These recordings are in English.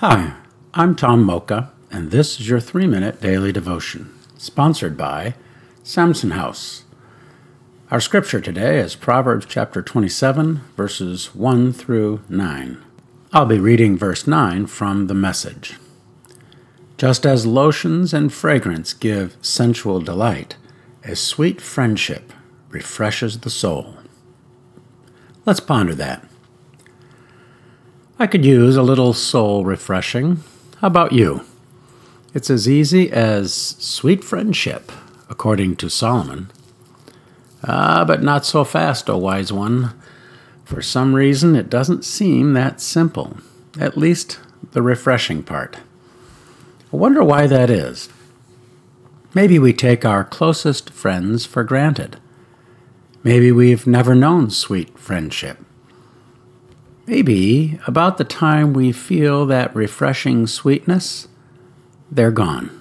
Hi, I'm Tom Mocha, and this is your three minute daily devotion, sponsored by Samson House. Our scripture today is Proverbs chapter 27, verses 1 through 9. I'll be reading verse 9 from the message. Just as lotions and fragrance give sensual delight, a sweet friendship refreshes the soul. Let's ponder that. I could use a little soul refreshing. How about you? It's as easy as sweet friendship, according to Solomon. Ah, but not so fast, O wise one. For some reason, it doesn't seem that simple, at least the refreshing part. I wonder why that is. Maybe we take our closest friends for granted. Maybe we've never known sweet friendship. Maybe about the time we feel that refreshing sweetness, they're gone.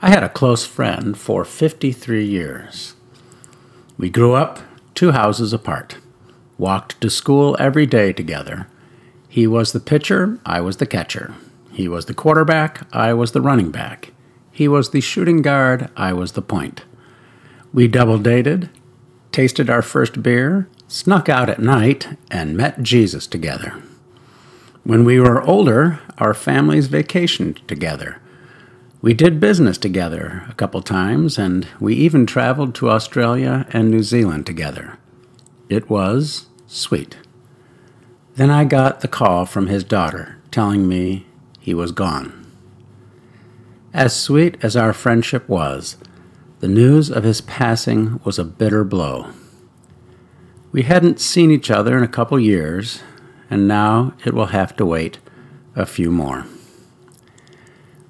I had a close friend for 53 years. We grew up two houses apart, walked to school every day together. He was the pitcher, I was the catcher. He was the quarterback, I was the running back. He was the shooting guard, I was the point. We double dated, tasted our first beer, snuck out at night, and met Jesus together. When we were older, our families vacationed together. We did business together a couple times, and we even traveled to Australia and New Zealand together. It was sweet. Then I got the call from his daughter telling me he was gone. As sweet as our friendship was, the news of his passing was a bitter blow. We hadn't seen each other in a couple years, and now it will have to wait a few more.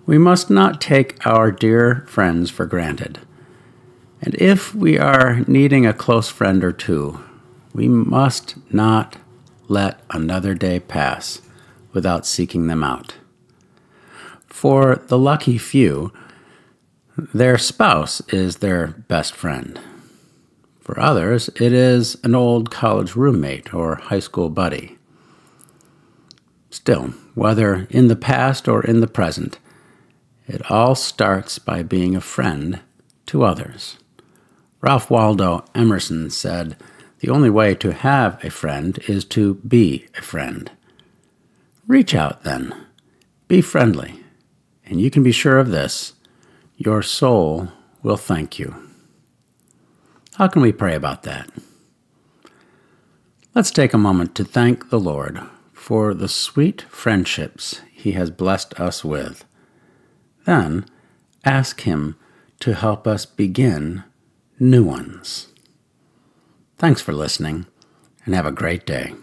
We must not take our dear friends for granted. And if we are needing a close friend or two, we must not let another day pass without seeking them out. For the lucky few, their spouse is their best friend. For others, it is an old college roommate or high school buddy. Still, whether in the past or in the present, it all starts by being a friend to others. Ralph Waldo Emerson said, The only way to have a friend is to be a friend. Reach out then. Be friendly. And you can be sure of this your soul will thank you. How can we pray about that? Let's take a moment to thank the Lord for the sweet friendships He has blessed us with. Then ask Him to help us begin new ones. Thanks for listening and have a great day.